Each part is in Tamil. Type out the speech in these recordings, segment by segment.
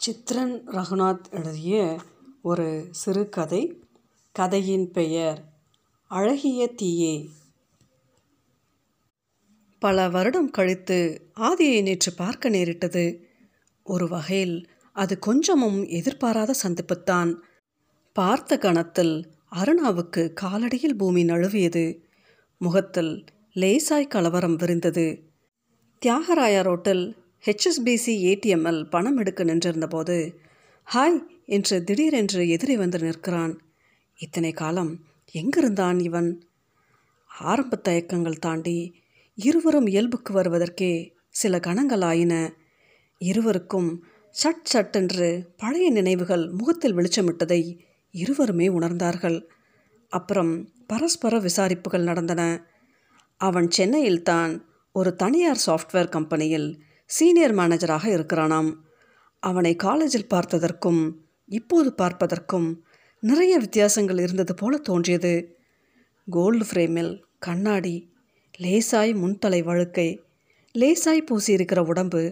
சித்ரன் ரகுநாத் எழுதிய ஒரு சிறுகதை கதையின் பெயர் அழகிய தீயே. பல வருடம் கழித்து ஆதியை நேற்று பார்க்க நேரிட்டது. ஒரு வகையில் அது கொஞ்சமும் எதிர்பாராத சந்திப்புத்தான். பார்த்த கணத்தில் அருணாவுக்கு காலடியில் பூமி நழுவியது. முகத்தில் லேசாய் கலவரம் விரிந்தது. தியாகராயா ரோட்டில் ஹெச்எஸ்பிசி ஏடிஎம்மில் பணம் எடுக்க நின்றிருந்தபோது ஹாய் என்று திடீரென்று எதிரே வந்து நிற்கிறான். இத்தனை காலம் எங்கிருந்தான் இவன்? ஆரம்ப தயக்கங்கள் தாண்டி இருவரும் இயல்புக்கு வருவதற்கே சில கணங்கள் ஆயின. இருவருக்கும் சட் சட்டென்று பழைய நினைவுகள் முகத்தில் வெளிச்சமிட்டதை இருவருமே உணர்ந்தார்கள். அப்புறம் பரஸ்பர விசாரிப்புகள் நடந்தன. அவன் சென்னையில்தான் ஒரு தனியார் சாஃப்ட்வேர் கம்பெனியில் சீனியர் மேனேஜராக இருக்கிறானாம். அவனை காலேஜில் பார்த்ததற்கும் இப்போது பார்ப்பதற்கும் நிறைய வித்தியாசங்கள் இருந்தது போல தோன்றியது. கோல்டு ஃப்ரேமில் கண்ணாடி லேசாய் முன்தலை வழுக்கை லேசாய் பூசியிருக்கிற உடம்பு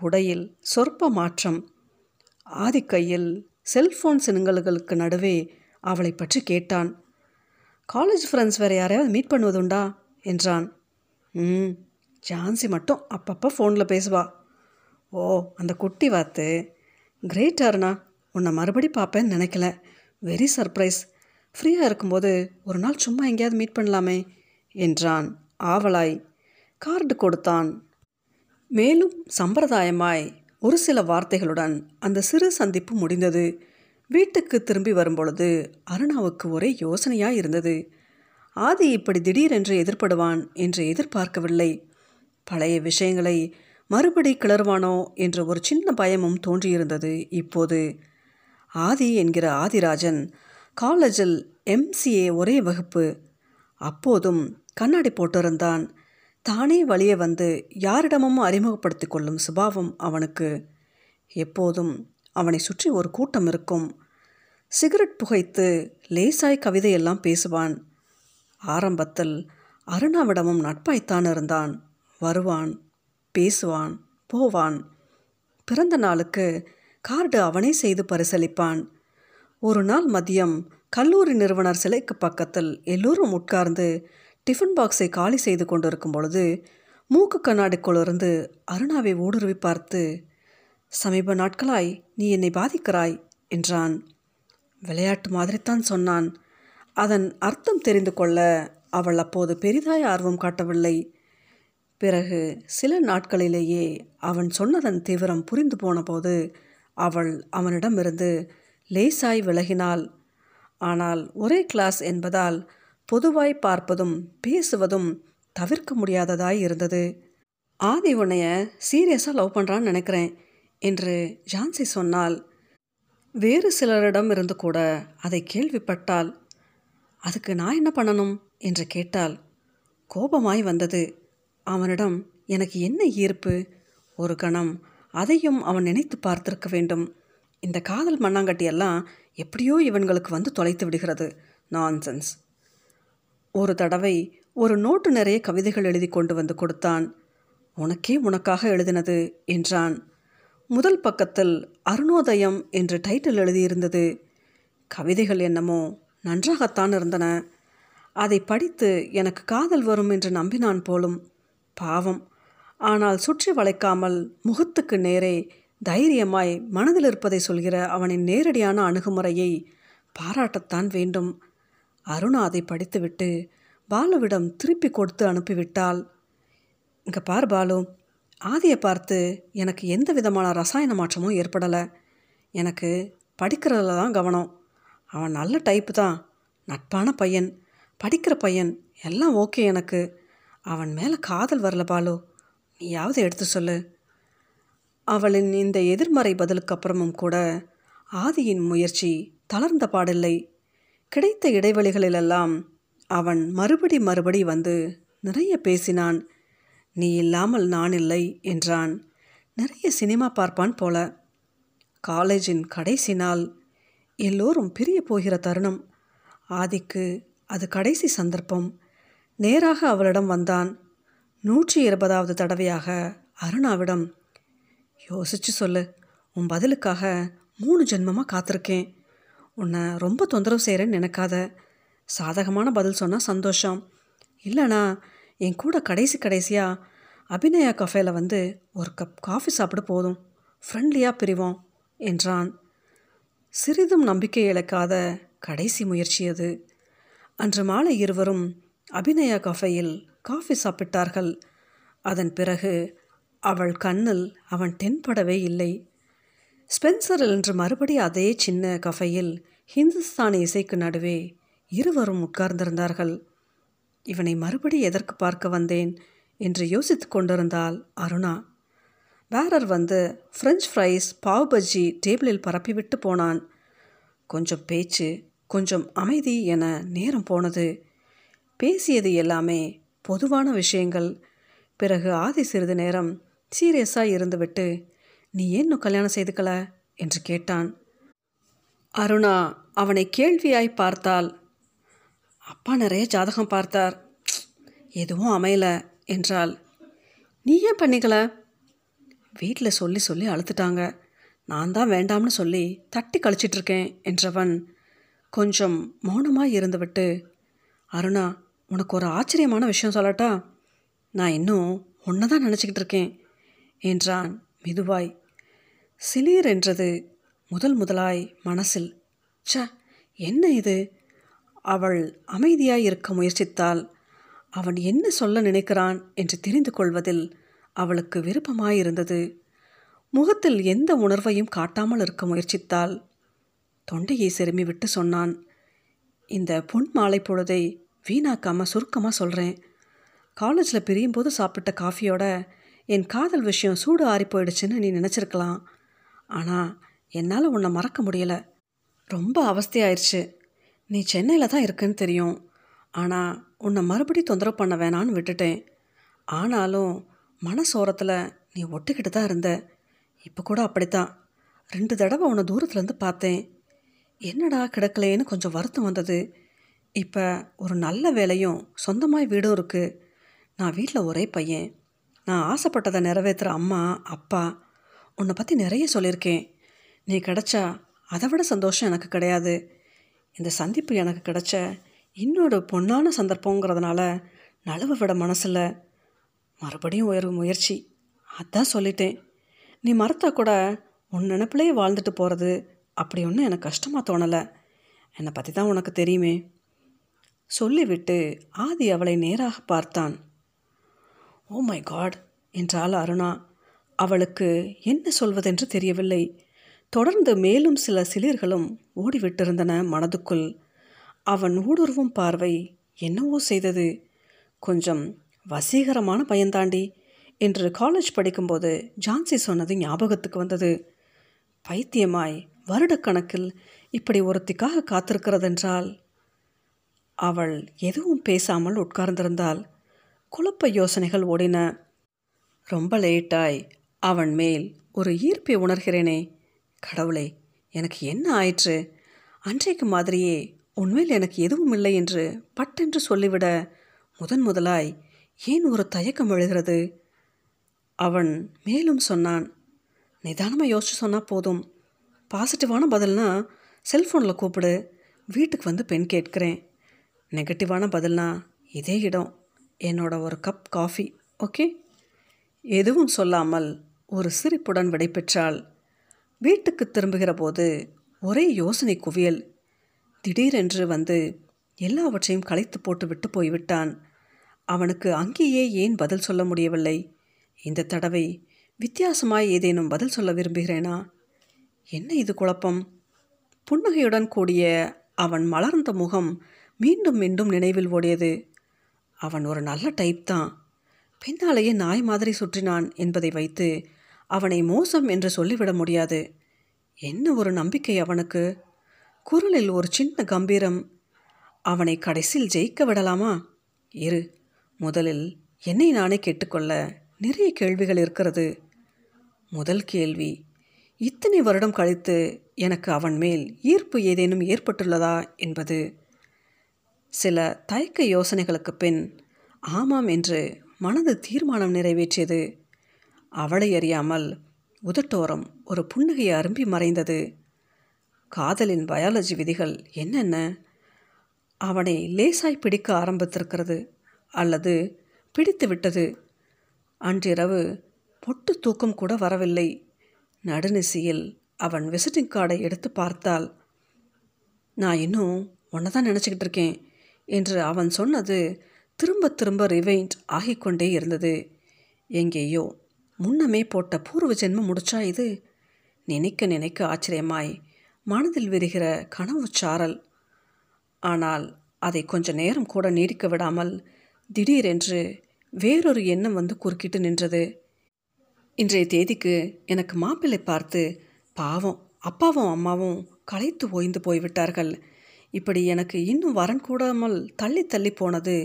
உடையில் சொற்ப மாற்றம் ஆதிக்கையில் செல்ஃபோன் சினுங்கல்களுக்கு நடுவே அவளை பற்றி கேட்டான். காலேஜ் ஃப்ரெண்ட்ஸ் வேறு யாரையாவது மீட் பண்ணுவதுண்டா? என்றான். ம் ஜான்சி மட்டும் அப்பப்போ ஃபோனில் பேசுவா. ஓ அந்த குட்டி வாத்து. கிரேட் அருணா உன்னை மறுபடி பார்ப்பேன்னு நினைக்கல. வெரி சர்ப்ரைஸ் ஃப்ரீயாக இருக்கும்போது ஒரு நாள் சும்மா எங்கேயாவது மீட் பண்ணலாமே என்றான் ஆவலாய். கார்டு கொடுத்தான். மேலும் சம்பிரதாயமாய் ஒரு சில வார்த்தைகளுடன் அந்த சிறு சந்திப்பு முடிந்தது. வீட்டுக்கு திரும்பி வரும்பொழுது அருணாவுக்கு ஒரே யோசனையாக இருந்தது. ஆதி இப்படி திடீரென்று எதிர்ப்படுவான் என்று எதிர்பார்க்கவில்லை. பழைய விஷயங்களை மறுபடி கிளறுவானோ என்ற ஒரு சின்ன பயமும் தோன்றியிருந்தது இப்போது. ஆதி என்கிற ஆதிராஜன் காலேஜில் எம்சிஏ ஒரே வகுப்பு. அப்போதும் கண்ணாடி போட்டிருந்தான். தானே வழியே வந்து யாரிடமும் அறிமுகப்படுத்தி கொள்ளும் சுபாவம் அவனுக்கு. எப்போதும் அவனை சுற்றி ஒரு கூட்டம் இருக்கும். சிகரெட் புகைத்து லேசாய் கவிதையெல்லாம் பேசுவான். ஆரம்பத்தில் அருணாவிடமும் நட்பாய்த்தான் இருந்தான். வருவான் பேசுவான் போவான். பிறந்த நாளுக்கு கார்டு அவனே செய்து பரிசளிப்பான். ஒரு நாள் மதியம் கல்லூரி நிறுவனர் சிலைக்கு பக்கத்தில் எல்லோரும் உட்கார்ந்து டிஃபன் பாக்ஸை காலி செய்து கொண்டிருக்கும் பொழுது மூக்கு கண்ணாடிக்குள்ளிருந்து அருணாவை ஊடுருவி பார்த்து சமீப நாட்களாய் நீ என்னை பாதிக்கிறாய் என்றான். விளையாட்டு மாதிரித்தான் சொன்னான். அதன் அர்த்தம் தெரிந்து கொள்ள அவள் அப்போது பெரிதாய் ஆர்வம் காட்டவில்லை. பிறகு சில நாட்களிலேயே அவன் சொன்னதன் தீவிரம் புரிந்து போனபோது அவள் அவனிடமிருந்து லேசாய் விலகினாள். ஆனால் ஒரே கிளாஸ் என்பதால் பொதுவாய் பார்ப்பதும் பேசுவதும் தவிர்க்க முடியாததாய் இருந்தது. ஆதி உன்னைய சீரியஸாக லவ் பண்ணுறான்னு நினைக்கிறேன் என்று ஜான்சி சொன்னால் வேறு சிலரிடம் இருந்து கூட அதை கேள்விப்பட்டால் அதுக்கு நான் என்ன பண்ணணும்? என்று கேட்டால் கோபமாய் வந்தது. அவனிடம் எனக்கு என்ன ஈர்ப்பு? ஒரு கணம் அதையும் அவன் நினைத்து பார்த்திருக்க வேண்டும். இந்த காதல் மண்ணாங்கட்டியெல்லாம் எப்படியோ இவன்களுக்கு வந்து தொலைத்து விடுகிறது. நான்சென்ஸ். ஒரு தடவை ஒரு நோட்டு நிறைய கவிதைகள் எழுதி கொண்டு வந்து கொடுத்தான். உனக்கே உனக்காக எழுதினது என்றான். முதல் பக்கத்தில் அருணோதயம் என்று டைட்டில் எழுதியிருந்தது. கவிதைகள் என்னமோ நன்றாகத்தான் இருந்தன. அதை படித்து எனக்கு காதல் வரும் என்று நம்பினான் போலும் பாவம். ஆனால் சுற்றி வளைக்காமல் முகத்துக்கு நேரே தைரியமாய் மனதில் இருப்பதை சொல்கிற அவனின் நேரடியான அணுகுமுறையை பாராட்டத்தான் வேண்டும். அருணா அதை படித்துவிட்டு பாலுவிடம் திருப்பி கொடுத்து அனுப்பிவிட்டாள். இங்கே பார் பாலு ஆதியை பார்த்து எனக்கு எந்த விதமான ரசாயன மாற்றமும் ஏற்படலை. எனக்கு படிக்கிறதுல தான் கவனம். அவன் நல்ல டைப்பு தான் நட்பான பையன் படிக்கிற பையன் எல்லாம் ஓகே எனக்கு. அவன் மேலே காதல் வரல பாலோ. நீயாவது எடுத்து சொல்லு. அவளின் இந்த எதிர்மறை பதிலுக்கு அப்புறமும் கூட ஆதியின் முயற்சி தளர்ந்த பாடில்லை. கிடைத்த இடைவெளிகளிலெல்லாம் அவன் மறுபடி மறுபடி வந்து நிறைய பேசினான். நீ இல்லாமல் நான் இல்லை என்றான். நிறைய சினிமா பார்ப்பான் போல. காலேஜின் கடைசி நாள். எல்லோரும் பிரிய போகிற தருணம். ஆதிக்கு அது கடைசி சந்தர்ப்பம். நேராக அவளிடம் வந்தான். நூற்றி இருபதாவது தடவையாக அருணாவிடம் யோசிச்சு சொல்லு. உன் பதிலுக்காக மூணு ஜென்மமாக காத்திருக்கேன். உன்னை ரொம்ப தொந்தரவு செய்கிறேன்னு நினைக்காத. சாதகமான பதில் சொன்னால் சந்தோஷம். இல்லைனா என் கூட கடைசி கடைசியாக அபிநயா கஃபேல வந்து ஒரு கப் காஃபி சாப்பிட போதும். ஃப்ரெண்ட்லியாக பிரிவோம் என்றான். சிறிதும் நம்பிக்கை இழக்காத கடைசி முயற்சி அது. அன்று மாலை இருவரும் அபிநயா கஃபையில் காஃபி சாப்பிட்டார்கள். அதன் பிறகு அவள் கண்ணில் அவன் தென்படவே இல்லை. ஸ்பென்சரில் என்று மறுபடி அதே சின்ன கஃபையில் ஹிந்துஸ்தானி இசைக்கு நடுவே இருவரும் உட்கார்ந்திருந்தார்கள். இவனை மறுபடி எதற்கு பார்க்க வந்தேன்? என்று யோசித்து கொண்டிருந்தாள் அருணா. பேரர் வந்து ஃப்ரெஞ்ச் ஃப்ரைஸ் பாவ் பஜ்ஜி டேபிளில் பரப்பிவிட்டு போனான். கொஞ்சம் பேச்சு கொஞ்சம் அமைதி என நேரம் போனது. பேசியது எல்லாமே பொதுவான விஷயங்கள். பிறகு ஆதி சிறிது நேரம் சீரியஸாக இருந்துவிட்டு நீ ஏன் இன்னும் கல்யாணம் செய்துக்கல? என்று கேட்டான். அருணா அவனை கேள்வியாய் பார்த்தாள். அப்பா நிறைய ஜாதகம் பார்த்தார். எதுவும் அமையல என்றாள். நீ ஏன் பண்ணிக்கல? வீட்டில் சொல்லி சொல்லி அழுத்துட்டாங்க. நான் தான் வேண்டாம்னு சொல்லி தட்டி கழிச்சிட்ருக்கேன் என்றவன் கொஞ்சம் மௌனமாக இருந்துவிட்டு அருணா உனக்கு ஒரு ஆச்சரியமான விஷயம் சொல்லட்டா? நான் இன்னும் ஒன்று தான் நினச்சிக்கிட்டு இருக்கேன் என்றான் மெதுவாய். சிலீர் என்றது முதல் முதலாய் மனசில் ச்ச என்ன இது? அவள் அமைதியாய் இருக்க முயற்சித்தால் அவன் என்ன சொல்ல நினைக்கிறான்? என்று தெரிந்து கொள்வதில் அவளுக்கு விருப்பமாயிருந்தது. முகத்தில் எந்த உணர்வையும் காட்டாமல் இருக்க முயற்சித்தாள் தொண்டையை செருமி விட்டு சொன்னான். இந்த பொன் மாலை பொழுதை வீணாக்காமல் சுருக்கமாக சொல்கிறேன் காலேஜில் பிரியும்போது சாப்பிட்ட காஃபியோட என் காதல் விஷயம் சூடு ஆறி போயிடுச்சுன்னு நீ நினச்சிருக்கலாம். ஆனால் என்னால் உன்னை மறக்க முடியலை. ரொம்ப அவஸ்தையாயிருச்சு. நீ சென்னையில் தான் இருக்குன்னு தெரியும். ஆனால் உன்னை மறுபடி தொந்தரவு பண்ண வேணான்னு விட்டுட்டேன். ஆனாலும் மனசோரத்தில் நீ ஒட்டுக்கிட்டு தான் இருந்த. இப்போ கூட அப்படித்தான். ரெண்டு தடவை உன்னை தூரத்துலேருந்து பார்த்தேன். என்னடா கிடக்கலேன்னு கொஞ்சம் வருத்தம் வந்தது. இப்போ ஒரு நல்ல வேலையும் சொந்தமாய் வீடும் இருக்குது நான் வீட்டில் ஒரே பையன். நான் ஆசைப்பட்டதை நிறைவேற்றுற அம்மா அப்பா உன்னை பற்றி நிறைய சொல்லியிருக்கேன். நீ கிடச்சா அதை விட சந்தோஷம் எனக்கு கிடையாது. இந்த சந்திப்பு எனக்கு கிடைச்ச இன்னொரு பொன்னான சந்தர்ப்பங்கிறதுனால நழுவ விட மனசில் மறுபடியும் உயர்வு முயற்சி. அதான் சொல்லிட்டேன். நீ மறுத்தா கூட உன் நினப்பிலேயே வாழ்ந்துட்டு போகிறது அப்படி ஒன்றும் எனக்கு கஷ்டமாக தோணலை. என்னை பற்றி தான் உனக்கு தெரியுமே. சொல்லிவிட்டு ஆதி அவளை நேராக பார்த்தான். ஓ மை காட் என்றாள் அருணா. அவளுக்கு என்ன சொல்வதென்று தெரியவில்லை. தொடர்ந்து மேலும் சில சிலிர்களும் ஓடிவிட்டிருந்தன மனதுக்குள். அவன் ஊடுருவும் பார்வை என்னவோ செய்தது. கொஞ்சம் வசீகரமான பயன்தாண்டி என்று காலேஜ் படிக்கும்போது ஜான்சி சொன்னது ஞாபகத்துக்கு வந்தது. பைத்தியமாய் வருடக்கணக்கில் இப்படி ஒருத்திக்காக காத்திருக்கிறதென்றால் அவள் எதுவும் பேசாமல் உட்கார்ந்திருந்தாள். குழப்ப யோசனைகள் ஓடின. ரொம்ப லேட்டாய். அவன் மேல் ஒரு ஈர்ப்பை உணர்கிறேனே. கடவுளே எனக்கு என்ன ஆயிற்று? அன்றைக்கு மாதிரியே உண்மையில் எனக்கு எதுவும் இல்லை என்று பட்டென்று சொல்லிவிட முதன் முதலாய் ஏன் ஒரு தயக்கம் எழுகிறது? அவன் மேலும் சொன்னான். நிதானமாக யோசிச்சு சொன்னால் போதும். பாசிட்டிவான பதில்னா செல்ஃபோனில் கூப்பிடு. வீட்டுக்கு வந்து பெண் கேட்கிறேன். நெகட்டிவான பதில்னா இதே இடம். என்னோட ஒரு கப் காஃபி ஓகே எதுவும் சொல்லாமல் ஒரு சிரிப்புடன் விடைபெற்றாள். வீட்டுக்கு திரும்புகிற போது ஒரே யோசனை குவியல். திடீரென்று வந்து எல்லாவற்றையும் களைத்து போட்டு விட்டு போய்விட்டான். அவனுக்கு அங்கேயே ஏன் பதில் சொல்ல முடியவில்லை? இந்த தடவை வித்தியாசமாய் ஏதேனும் பதில் சொல்ல விரும்புகிறேனா? என்ன இது குழப்பம்? புன்னகையுடன் கூடிய அவன் மலர்ந்த முகம் மீண்டும் மீண்டும் நினைவில் ஓடியது. அவன் ஒரு நல்ல டைப் தான். பின்னாலேயே நாய் மாதிரி சுற்றினான் என்பதை வைத்து அவனை மோசம் என்று சொல்லிவிட முடியாது. என்ன ஒரு நம்பிக்கை அவனுக்கு? குரலில் ஒரு சின்ன கம்பீரம். அவனை கடைசியில் ஜெயிக்க விடலாமா? இரு முதலில் என்னை நானே கேட்டுக்கொள்ள நிறைய கேள்விகள் இருக்கிறது. முதல் கேள்வி இத்தனை வருடம் கழித்து எனக்கு அவன் மேல் ஈர்ப்பு ஏதேனும் ஏற்பட்டுள்ளதா என்பது. சில தயக்க யோசனைகளுக்கு பின் ஆமாம் என்று மனது தீர்மானம் நிறைவேற்றியது. அவளை அறியாமல் உதட்டோரம் ஒரு புன்னகையை அரும்பி மறைந்தது. காதலின் பயாலஜி விதிகள் என்னென்ன? அவனை லேசாய் பிடிக்க ஆரம்பித்திருக்கிறது அல்லது பிடித்து விட்டது? அன்றிரவு பொட்டு தூக்கம் கூட வரவில்லை. நடுநிசியில் அவன் விசிட்டிங் கார்டை எடுத்து பார்த்தால் நான் இன்னும் ஒன்றை தான் நினச்சிக்கிட்டு இருக்கேன். என்று அவன் சொன்னது திரும்ப திரும்ப ரிவைண்ட் ஆகிக்கொண்டே இருந்தது. எங்கேயோ முன்னமே போட்ட பூர்வ ஜென்மம் முடிச்சா இது? நினைக்க நினைக்க ஆச்சரியமாய் மனதில் விரிகிற கனவு சாரல். ஆனால் அதை கொஞ்ச நேரம் கூட நீடிக்க விடாமல் திடீரென்று வேறொரு எண்ணம் வந்து குறுக்கிட்டு நின்றது. இன்றைய தேதிக்கு எனக்கு மாப்பிள்ளை பார்த்து பாவம் அப்பாவும் அம்மாவும் களைத்து ஓய்ந்து போய்விட்டார்கள். இப்படி எனக்கு இன்னும் வரன் கூடாமல் தள்ளி தள்ளி போனது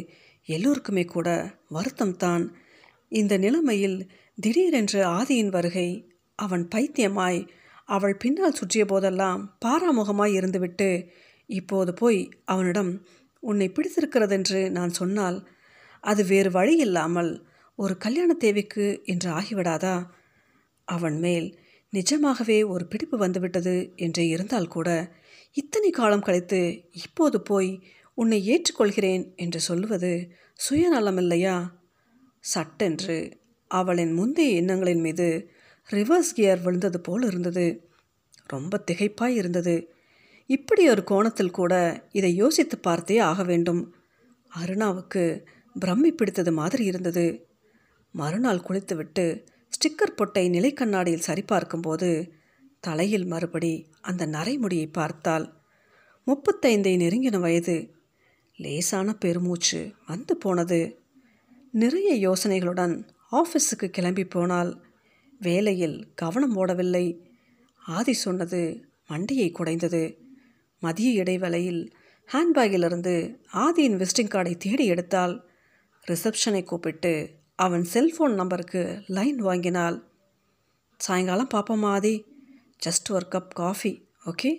எல்லோருக்குமே கூட வருத்தம்தான். இந்த நிலைமையில் திடீரென்று ஆதியின் வருகை அவன் பைத்தியமாய் அவள் பின்னால் சுற்றிய போதெல்லாம் பாராமுகமாய் இருந்துவிட்டு இப்போது போய் அவனிடம் உன்னை பிடித்திருக்கிறதென்று நான் சொன்னால் அது வேறு வழி இல்லாமல் ஒரு கல்யாண தேவைக்கு என்று ஆகிவிடாதா அவன் மேல் நிஜமாகவே ஒரு பிடிப்பு வந்துவிட்டது என்று இருந்தால் கூட இத்தனை காலம் கழித்து இப்போது போய் உன்னை ஏற்றுக்கொள்கிறேன் என்று சொல்லுவது சுயநலமில்லையா? சட்டென்று அவளின் முந்தைய எண்ணங்களின் மீது ரிவர்ஸ் கியர் விழுந்தது போல் இருந்தது. ரொம்ப திகைப்பாய் இருந்தது. இப்படி ஒரு கோணத்தில் கூட இதை யோசித்து பார்த்தே ஆக வேண்டும். அருணாவுக்கு பிரம்மி பிடித்தது மாதிரி இருந்தது. மறுநாள் குளித்துவிட்டு ஸ்டிக்கர் பொட்டை நிலைக்கண்ணாடியில் சரிபார்க்கும்போது தலையில் மறுபடி அந்த நரைமுடியை பார்த்தால் முப்பத்தைந்தை நெருங்கின வயது. லேசான பெருமூச்சு வந்து போனது. நிறைய யோசனைகளுடன் ஆஃபீஸுக்கு கிளம்பி போனால் வேலையில் கவனம் ஓடவில்லை. ஆதி சொன்னது மண்டியை குடைந்தது. மதிய இடைவேளையில் ஹேண்ட்பேக்கிலிருந்து ஆதியின் விசிட்டிங் கார்டை தேடி எடுத்தால் ரிசப்ஷனை கூப்பிட்டு அவன் செல்ஃபோன் நம்பருக்கு லைன் வாங்கினாள். சாயங்காலம் பார்ப்போமா ஆதி? ஜஸ்ட் ஒரு கப் காஃபி ஓகே